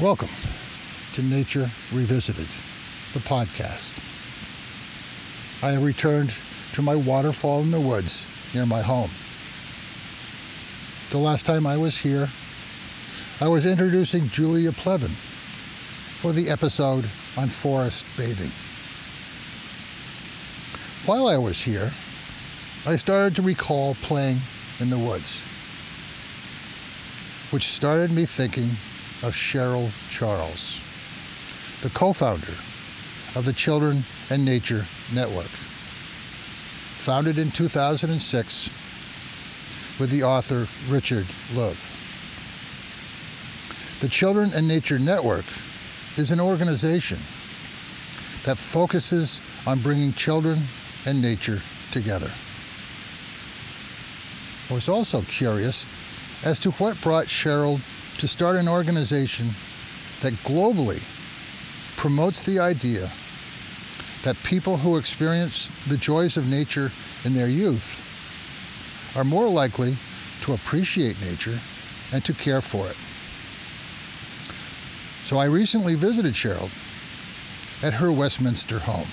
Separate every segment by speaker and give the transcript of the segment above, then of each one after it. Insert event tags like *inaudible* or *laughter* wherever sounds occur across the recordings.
Speaker 1: Welcome to Nature Revisited, the podcast. I have returned to my waterfall in the woods near my home. The last time I was here, I was introducing Julia Plevin for the episode on forest bathing. While I was here, I started to recall playing in the woods, which started me thinking of Cheryl Charles, the co founder of the Children and Nature Network, founded in 2006 with the author Richard Louv. The Children and Nature Network is an organization that focuses on bringing children and nature together. I was also curious as to what brought Cheryl to start an organization that globally promotes the idea that people who experience the joys of nature in their youth are more likely to appreciate nature and to care for it. So I recently visited Cheryl at her Westminster home.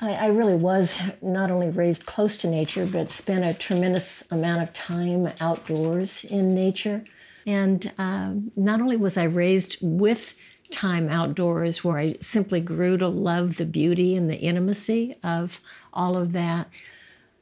Speaker 2: I, I, really was not only raised close to nature, but spent a tremendous amount of time outdoors in nature. And uh, not only was I raised with time outdoors, where I simply grew to love the beauty and the intimacy of all of that,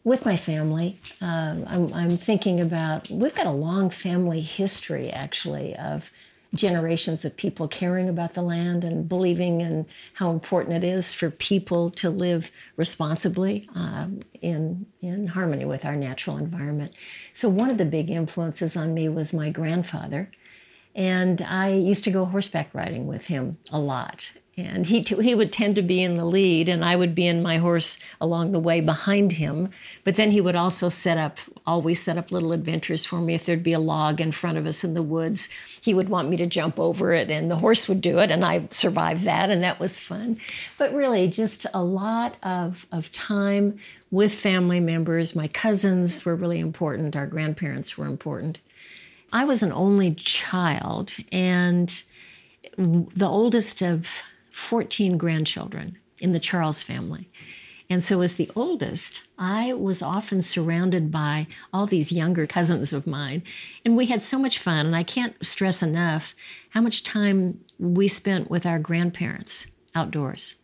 Speaker 2: with my family. Uh, I'm, I'm thinking about, we've got a long family history actually of generations of people caring about the land and believing in how important it is for people to live responsibly uh, in, in harmony with our natural environment. So, one of the big influences on me was my grandfather. And I used to go horseback riding with him a lot and he t- he would tend to be in the lead and I would be in my horse along the way behind him. But then he would also set up always set up little adventures for me. If there'd be a log in front of us in the woods he would want me to jump over it and the horse would do it and I survived that and that was fun. But really just a lot of of time with family members. My cousins were really important. Our grandparents were important. I was an only child and the oldest of 14 grandchildren in the Charles family. And so, as the oldest, I was often surrounded by all these younger *laughs* cousins of mine. And we had so much fun. And I can't stress enough how much time we spent with our grandparents outdoors.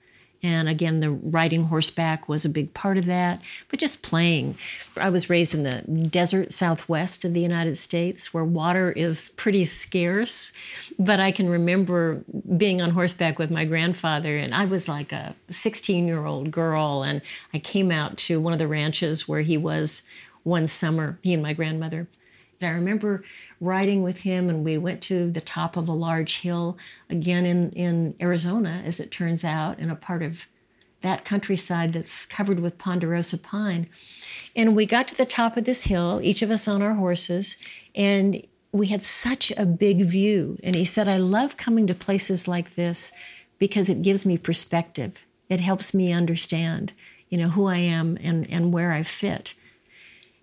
Speaker 2: And again, the riding horseback was a big part of that, but just playing. I was raised in the desert southwest of the United States where water is pretty scarce. But I can remember being on horseback with my grandfather, and I was like a 16 year old girl. And I came out to one of the ranches where he was one summer, he and my grandmother. And I remember riding with him, and we went to the top of a large hill, again in, in Arizona, as it turns out, in a part of that countryside that's covered with ponderosa pine. And we got to the top of this hill, each of us on our horses, and we had such a big view. And he said, I love coming to places like this because it gives me perspective. It helps me understand, you know, who I am and, and where I fit.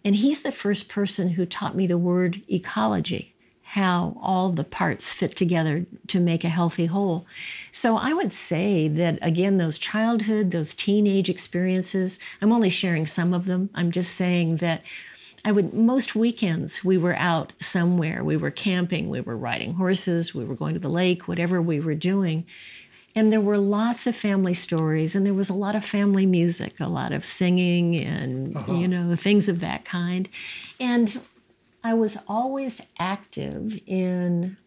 Speaker 2: And he's the first person who taught me the word ecology, how all the parts fit together to make a healthy whole. So I would say that, again, those childhood, those teenage experiences, I'm only sharing some of them. I'm just saying that I would, most weekends, we were out somewhere. We were camping, we were riding horses, we were going to the lake, whatever we were doing. And there were lots of family stories, and there was a lot of family music, a lot of singing, and uh-huh. you know things of that kind. And I was always active in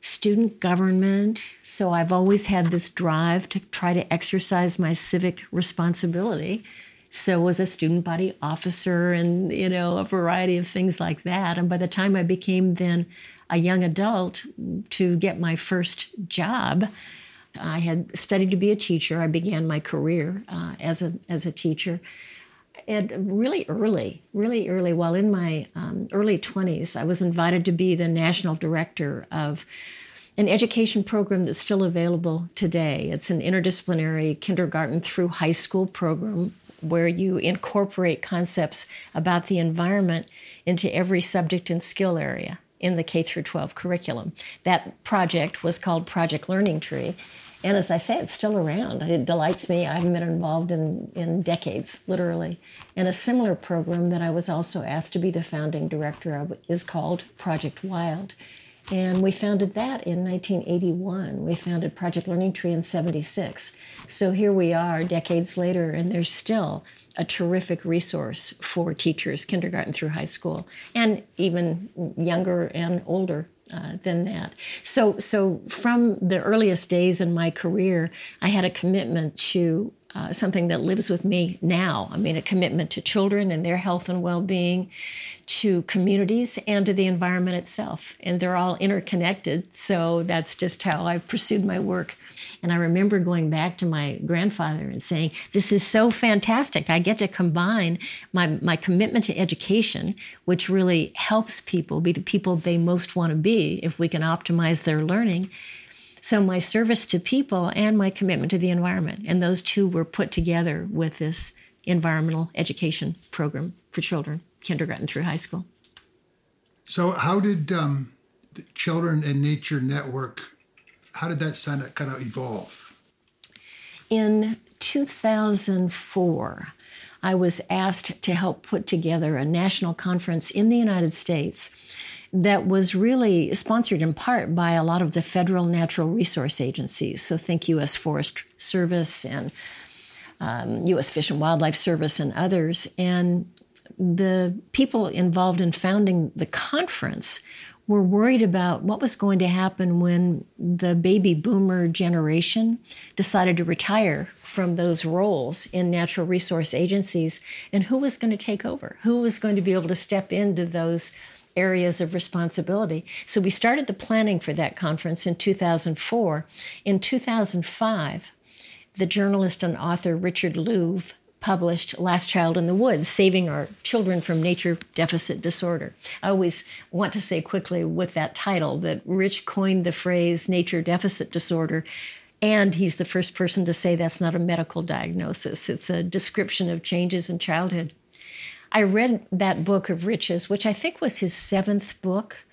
Speaker 2: student government, so I've always had this drive to try to exercise my civic responsibility. So was a student body officer, and you know a variety of things like that. And by the time I became then a young adult to get my first job I had studied to be a teacher. I began my career uh, as a as a teacher, and really early, really early, while in my um, early twenties, I was invited to be the national director of an education program that's still available today. It's an interdisciplinary kindergarten through high school program where you incorporate concepts about the environment into every subject and skill area in the K through 12 curriculum. That project was called Project Learning Tree. And as I say, it's still around. It delights me. I haven't been involved in, in decades, literally. And a similar program that I was also asked to be the founding director of is called Project Wild. And we founded that in 1981. We founded Project Learning Tree in 76. So here we are decades later, and there's still a terrific resource for teachers, kindergarten through high school, and even younger and older uh, than that. So, so from the earliest days in my career, I had a commitment to uh, something that lives with me now. I mean, a commitment to children and their health and well being, to communities, and to the environment itself. And they're all interconnected. So that's just how I've pursued my work. And I remember going back to my grandfather and saying, This is so fantastic. I get to combine my, my commitment to education, which really helps people be the people they most want to be if we can optimize their learning so my service to people and my commitment to the environment. And those two were put together with this environmental education program for children, kindergarten through high school.
Speaker 1: So how did um, the Children and Nature Network, how did that kind of evolve?
Speaker 2: In 2004, I was asked to help put together a national conference in the United States that was really sponsored in part by a lot of the federal natural resource agencies. So think U.S. Forest Service and um, U.S. Fish and Wildlife Service and others. And the people involved in founding the conference were worried about what was going to happen when the baby boomer generation decided to retire from those roles in natural resource agencies and who was going to take over who was going to be able to step into those areas of responsibility. So we started the planning for that conference in 2004. In 2005, the journalist and author Richard Louv published Last Child in the Woods Saving Our Children from Nature Deficit Disorder. I always want to say quickly with that title that Rich coined the phrase nature deficit disorder. And he's the first person to say that's not a medical diagnosis. It's a description of changes in childhood. I read that book of Rich's, which I think was his seventh book,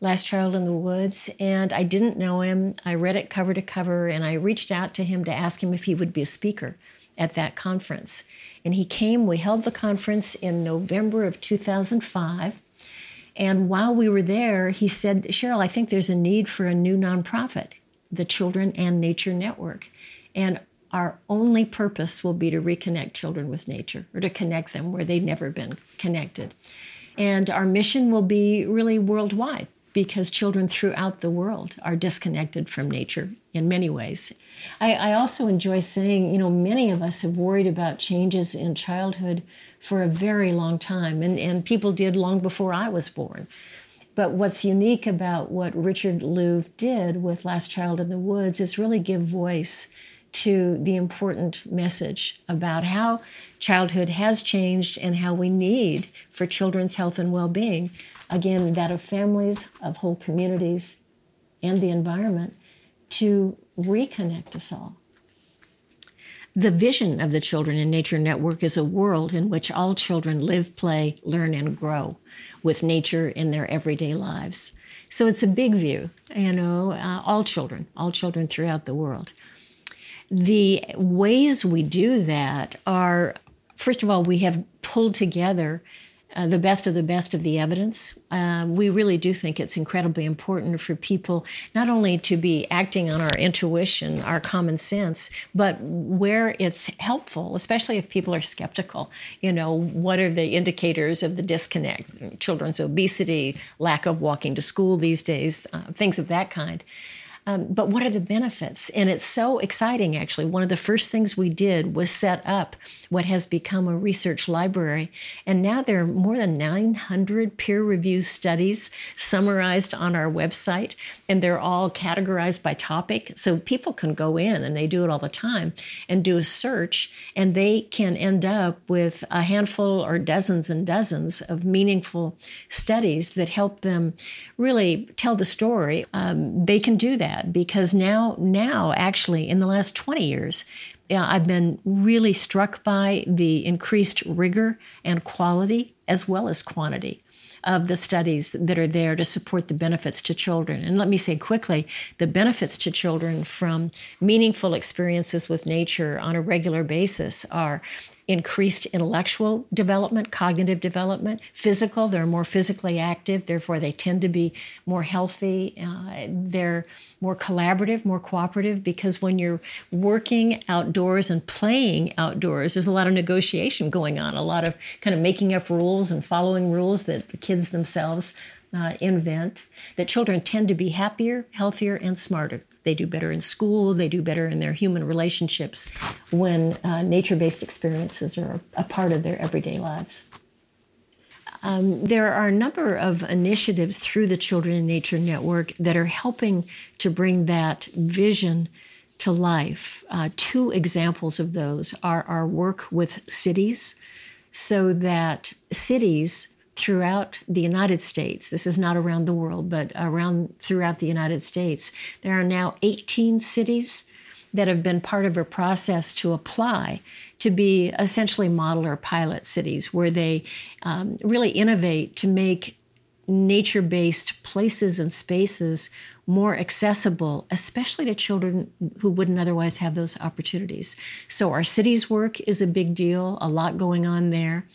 Speaker 2: Last Child in the Woods, and I didn't know him. I read it cover to cover, and I reached out to him to ask him if he would be a speaker at that conference. And he came, we held the conference in November of 2005. And while we were there, he said, Cheryl, I think there's a need for a new nonprofit, the Children and Nature Network. And our only purpose will be to reconnect children with nature or to connect them where they've never been connected. And our mission will be really worldwide because children throughout the world are disconnected from nature in many ways. I, I, also enjoy saying, you know, many of us have worried about changes in childhood for a very long time, and, and people did long before I was born. But what's unique about what Richard Louv did with Last Child in the Woods is really give voice to the important message about how childhood has changed and how we need for children's health and well being, again, that of families, of whole communities, and the environment, to reconnect us all. The vision of the Children and Nature Network is a world in which all children live, play, learn, and grow with nature in their everyday lives. So it's a big view, you know, uh, all children, all children throughout the world. The ways we do that are, first of all, we have pulled together uh, the best of the best of the evidence. Uh, we really do think it's incredibly important for people not only to be acting on our intuition, our common sense, but where it's helpful, especially if people are skeptical. You know, what are the indicators of the disconnect? Children's obesity, lack of walking to school these days, uh, things of that kind. Um, but what are the benefits? And it's so exciting, actually. One of the first things we did was set up what has become a research library. And now there are more than 900 peer reviewed studies summarized on our website, and they're all categorized by topic. So people can go in, and they do it all the time, and do a search, and they can end up with a handful or dozens and dozens of meaningful studies that help them really tell the story. Um, they can do that that because now, now actually, in the last 20 years, I've been really struck by the increased rigor and quality as well as quantity of the studies that are there to support the benefits to children. And let me say quickly the benefits to children from meaningful experiences with nature on a regular basis are increased intellectual development, cognitive development, physical. They're more physically active, therefore, they tend to be more healthy. Uh, they're more collaborative, more cooperative, because when you're working outdoors and playing outdoors, there's a lot of negotiation going on, a lot of kind of making up rules and following rules that the kids themselves uh, invent. That children tend to be happier, healthier, and smarter. They do better in school, they do better in their human relationships when uh, nature based experiences are a part of their everyday lives. Um, there are a number of initiatives through the Children and Nature Network that are helping to bring that vision to life. Uh, two examples of those are our work with cities, so that cities throughout the United States. This is not around the world, but around throughout the United States. There are now 18 cities that have been part of a process to apply to be essentially model or pilot cities where they um, really innovate to make nature based places and spaces more accessible, especially to children who wouldn't otherwise have those opportunities. So, our cities work is a big deal, a lot going on there.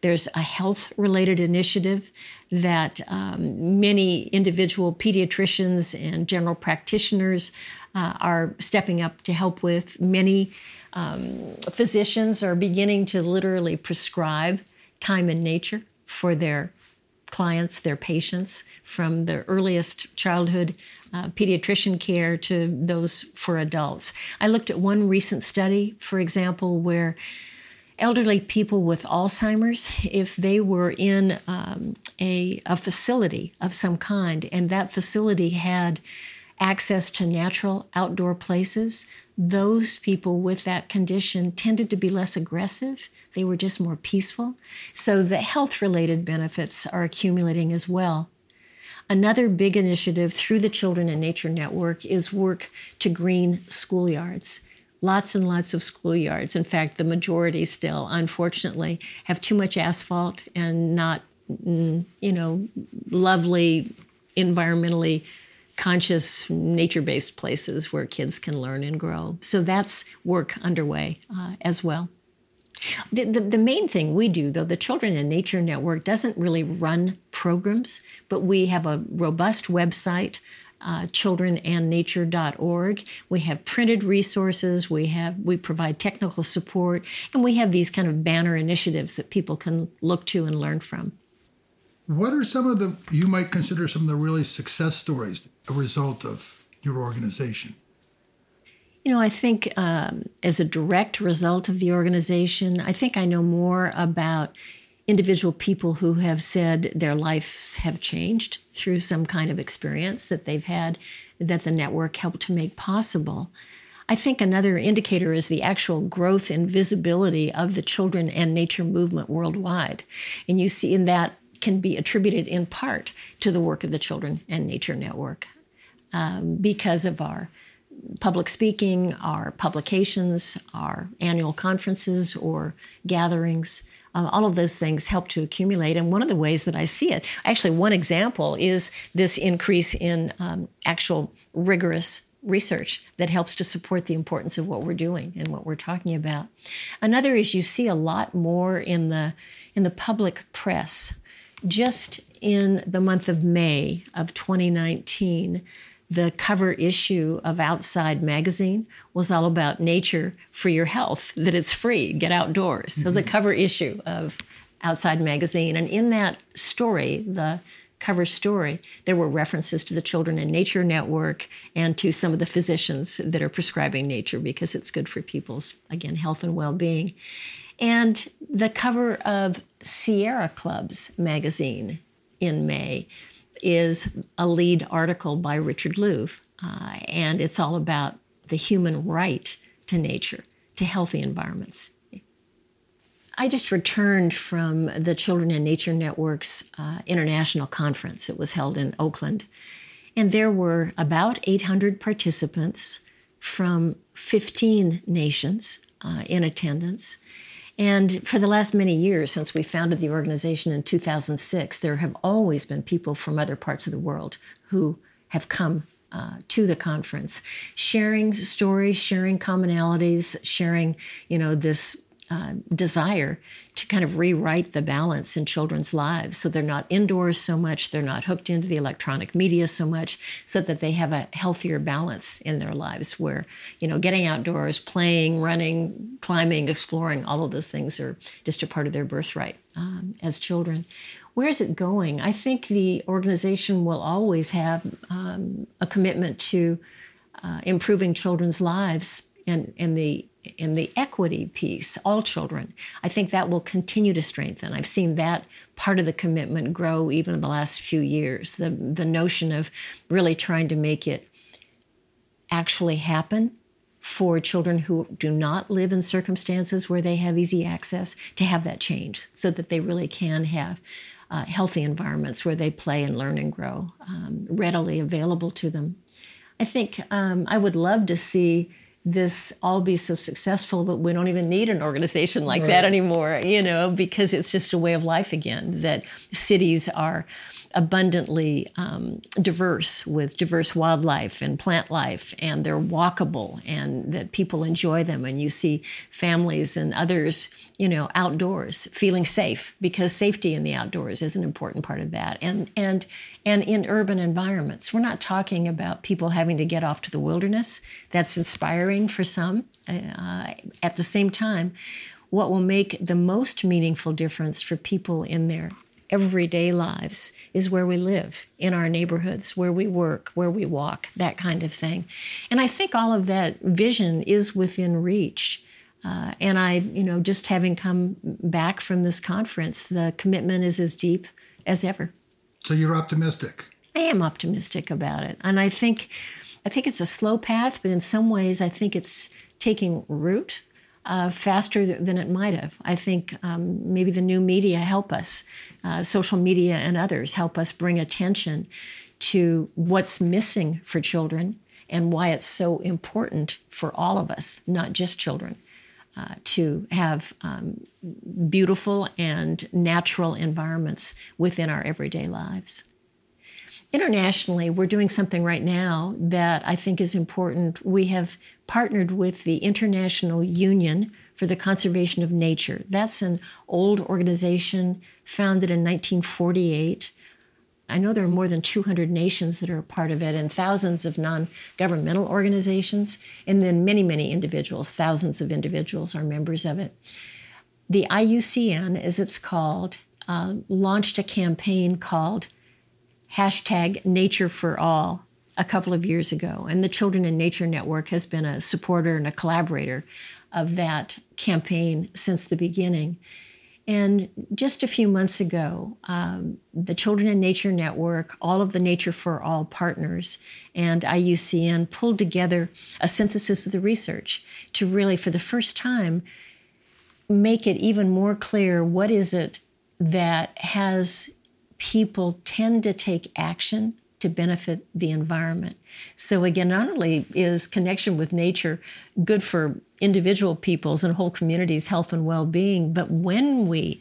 Speaker 2: There's a health related initiative that um, many individual pediatricians and general practitioners uh, are stepping up to help with. Many um, physicians are beginning to literally prescribe time in nature for their clients, their patients, from the earliest childhood uh, pediatrician care to those for adults. I looked at one recent study, for example, where elderly people with Alzheimer's, if they were in um, a, a facility of some kind and that facility had access to natural outdoor places, those people with that condition tended to be less aggressive. They were just more peaceful. So the health related benefits are accumulating as well. Another big initiative through the Children and Nature Network is work to green schoolyards lots and lots of schoolyards. In fact, the majority still, unfortunately, have too much asphalt and not, mm, you know, lovely, environmentally conscious, nature based places where kids can learn and grow. So that's work underway uh, as well. The, the, the, main thing we do, though, the Children and Nature Network doesn't really run programs, but we have a robust website uh, childrenandnature.org. We have printed resources. We have we provide technical support, and we have these kind of banner initiatives that people can look to and learn from.
Speaker 1: What are some of the you might consider some of the really success stories a result of your organization?
Speaker 2: You know, I think um, as a direct result of the organization, I think I know more about individual people who have said their lives have changed through some kind of experience that they've had that the network helped to make possible. I think another indicator is the actual growth and visibility of the children and nature movement worldwide. And you see, in that can be attributed in part to the work of the Children and Nature Network um, because of our public speaking, our publications, our annual conferences or gatherings. Uh, all of those things help to accumulate. And one of the ways that I see it, actually, one example is this increase in um, actual rigorous research that helps to support the importance of what we're doing and what we're talking about. Another is you see a lot more in the in the public press. Just in the month of May of 2019, the cover issue of Outside Magazine was all about nature for your health, that it's free, get outdoors. Mm-hmm. So the mm-hmm. cover issue of Outside Magazine. And in that story, the cover story, there were references to the Children and Nature Network and to some of the physicians that are prescribing nature because it's good for people's, again, health and well being. And the cover of Sierra Club's magazine in May is a lead article by Richard Louv, uh, and it's all about the human right to nature, to healthy environments. I just returned from the Children and Nature Network's uh, international conference. It was held in Oakland, and there were about 800 participants from 15 nations uh, in attendance. And for the last many years, since we founded the organization in 2006, there have always been people from other parts of the world who have come uh, to the conference, sharing stories, sharing commonalities, sharing, you know, this uh, desire to kind of rewrite the balance in children's lives so they're not indoors so much, they're not hooked into the electronic media so much, so that they have a healthier balance in their lives where, you know, getting outdoors, playing, running, climbing, exploring, all of those things are just a part of their birthright um, as children. Where is it going? I think the organization will always have um, a commitment to uh, improving children's lives and, and the in the equity piece, all children, I think that will continue to strengthen. I've seen that part of the commitment grow even in the last few years. The, the notion of really trying to make it actually happen for children who do not live in circumstances where they have easy access to have that change so that they really can have uh, healthy environments where they play and learn and grow um, readily available to them. I think um, I would love to see this all be so successful that we don't even need an organization like right. that anymore, you know, because it's just a way of life again, that cities are abundantly um, diverse with diverse wildlife and plant life, and they're walkable, and that people enjoy them. And you see families and others, you know, outdoors feeling safe because safety in the outdoors is an important part of that. And and and in urban environments, we're not talking about people having to get off to the wilderness. That's inspiring for some. Uh, at the same time, what will make the most meaningful difference for people in their everyday lives is where we live, in our neighborhoods, where we work, where we walk, that kind of thing. And I think all of that vision is within reach. Uh, and I, you know, just having come back from this conference, the commitment is as deep as ever.
Speaker 1: So you're optimistic.
Speaker 2: I am optimistic about it, and I think, I think it's a slow path, but in some ways, I think it's taking root uh, faster than it might have. I think um, maybe the new media help us, uh, social media and others help us bring attention to what's missing for children and why it's so important for all of us, not just children. Uh, to have um, beautiful and natural environments within our everyday lives. Internationally, we're doing something right now that I think is important. We have partnered with the International Union for the Conservation of Nature. That's an old organization founded in 1948. I know there are more than 200 nations that are a part of it and thousands of non governmental organizations, and then many, many individuals, thousands of individuals are members of it. The IUCN, as it's called, uh, launched a campaign called hashtag Nature for All a couple of years ago. And the Children and Nature Network has been a supporter and a collaborator of that campaign since the beginning. And just a few months ago, um, the Children and Nature Network, all of the Nature for All partners, and IUCN pulled together a synthesis of the research to really, for the first time, make it even more clear what is it that has people tend to take action to benefit the environment. So, again, not only is connection with nature good for individual people's and whole communities' health and well being, but when we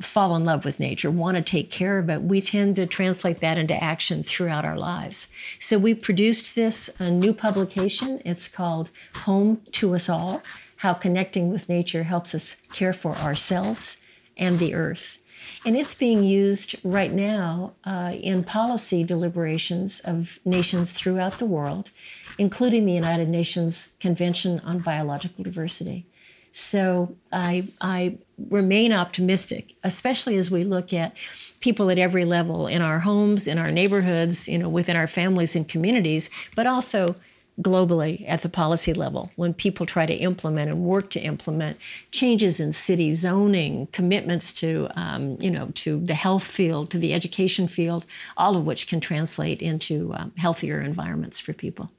Speaker 2: fall in love with nature, want to take care of it, we tend to translate that into action throughout our lives. So, we produced this a new publication. It's called Home to Us All How Connecting with Nature Helps Us Care for Ourselves and the Earth. And it's being used right now uh, in policy deliberations of nations throughout the world, including the United Nations Convention on Biological Diversity. So I, I remain optimistic, especially as we look at people at every level in our homes, in our neighborhoods, you know, within our families and communities, but also globally at the policy level when people try to implement and work to implement changes in city zoning commitments to um, you know to the health field to the education field all of which can translate into um, healthier environments for people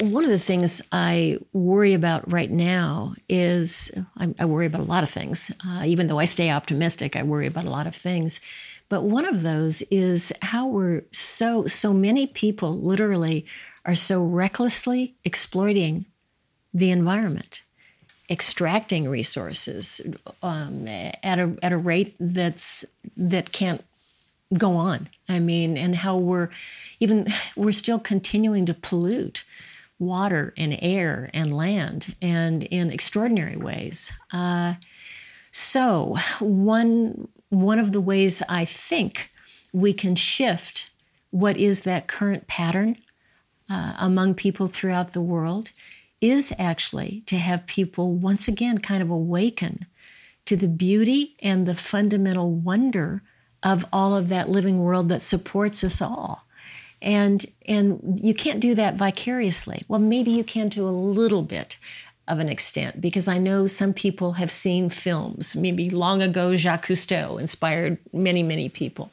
Speaker 2: one of the things I worry about right now is I, I worry about a lot of things. Uh, even though I stay optimistic, I worry about a lot of things. But one of those is how we're so so many people literally are so recklessly exploiting the environment. extracting resources um, at a at a rate that's that can't go on. I mean, and how we're even we're still continuing to pollute water and air and land and in extraordinary ways. Uh, so one one of the ways I think we can shift what is that current pattern uh, among people throughout the world is actually to have people once again kind of awaken to the beauty and the fundamental wonder of all of that living world that supports us all. And and you can't do that vicariously. Well, maybe you can do a little bit of an extent because I know some people have seen films. Maybe long ago, Jacques Cousteau inspired many, many people.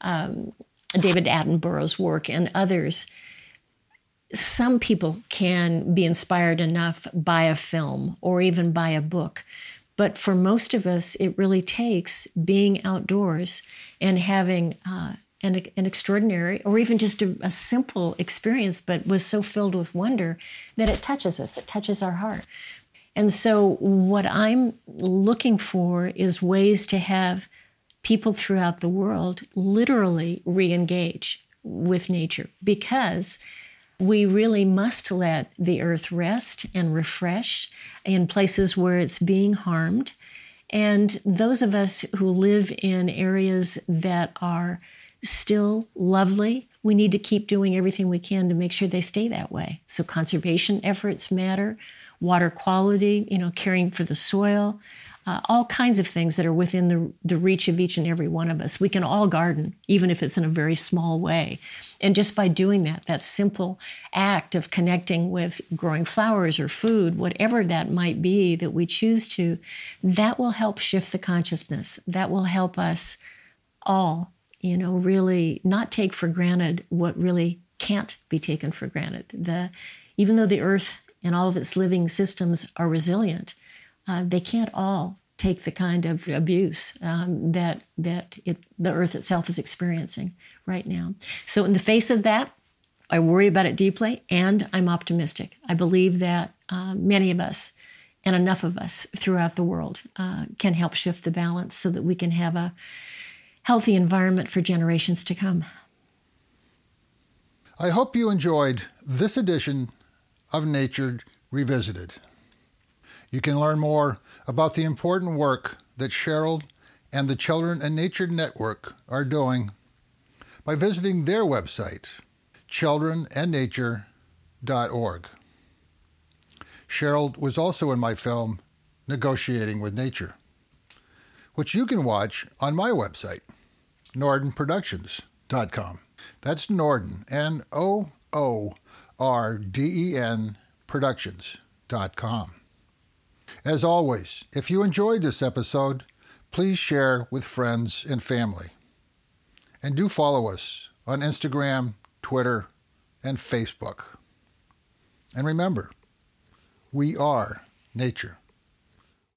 Speaker 2: Um, David Attenborough's work and others. Some people can be inspired enough by a film or even by a book. But for most of us, it really takes being outdoors and having uh, an, an, extraordinary or even just a, a simple experience, but was so filled with wonder that it touches us, it touches our heart. And so, what I'm looking for is ways to have people throughout the world literally re engage with nature because we really must let the earth rest and refresh in places where it's being harmed. And those of us who live in areas that are still lovely, we need to keep doing everything we can to make sure they stay that way. So, conservation efforts matter, water quality, you know, caring for the soil, uh, all kinds of things that are within the, the reach of each and every one of us. We can all garden, even if it's in a very small way. And just by doing that, that simple act of connecting with growing flowers or food, whatever that might be that we choose to, that will help shift the consciousness. That will help us all, you know, really not take for granted what really can't be taken for granted. The, even though the earth and all of its living systems are resilient, uh, they can't all take the kind of abuse um, that that it, the earth itself is experiencing right now. So, in the face of that, I worry about it deeply, and I'm optimistic. I believe that uh, many of us and enough of us throughout the world uh, can help shift the balance so that we can have a healthy environment for generations to come.
Speaker 1: I hope you enjoyed this edition of Nature Revisited. You can learn more about the important work that Cheryl and the Children and Nature Network are doing by visiting their website, childrenandnature.org. Cheryl was also in my film, Negotiating with Nature, which you can watch on my website, noordenproductions.com. That's Noorden, N O O R D E N Productions.com. As always, if you enjoyed this episode, please share with friends and family. And do follow us on Instagram, Twitter, and Facebook. And remember, we are nature.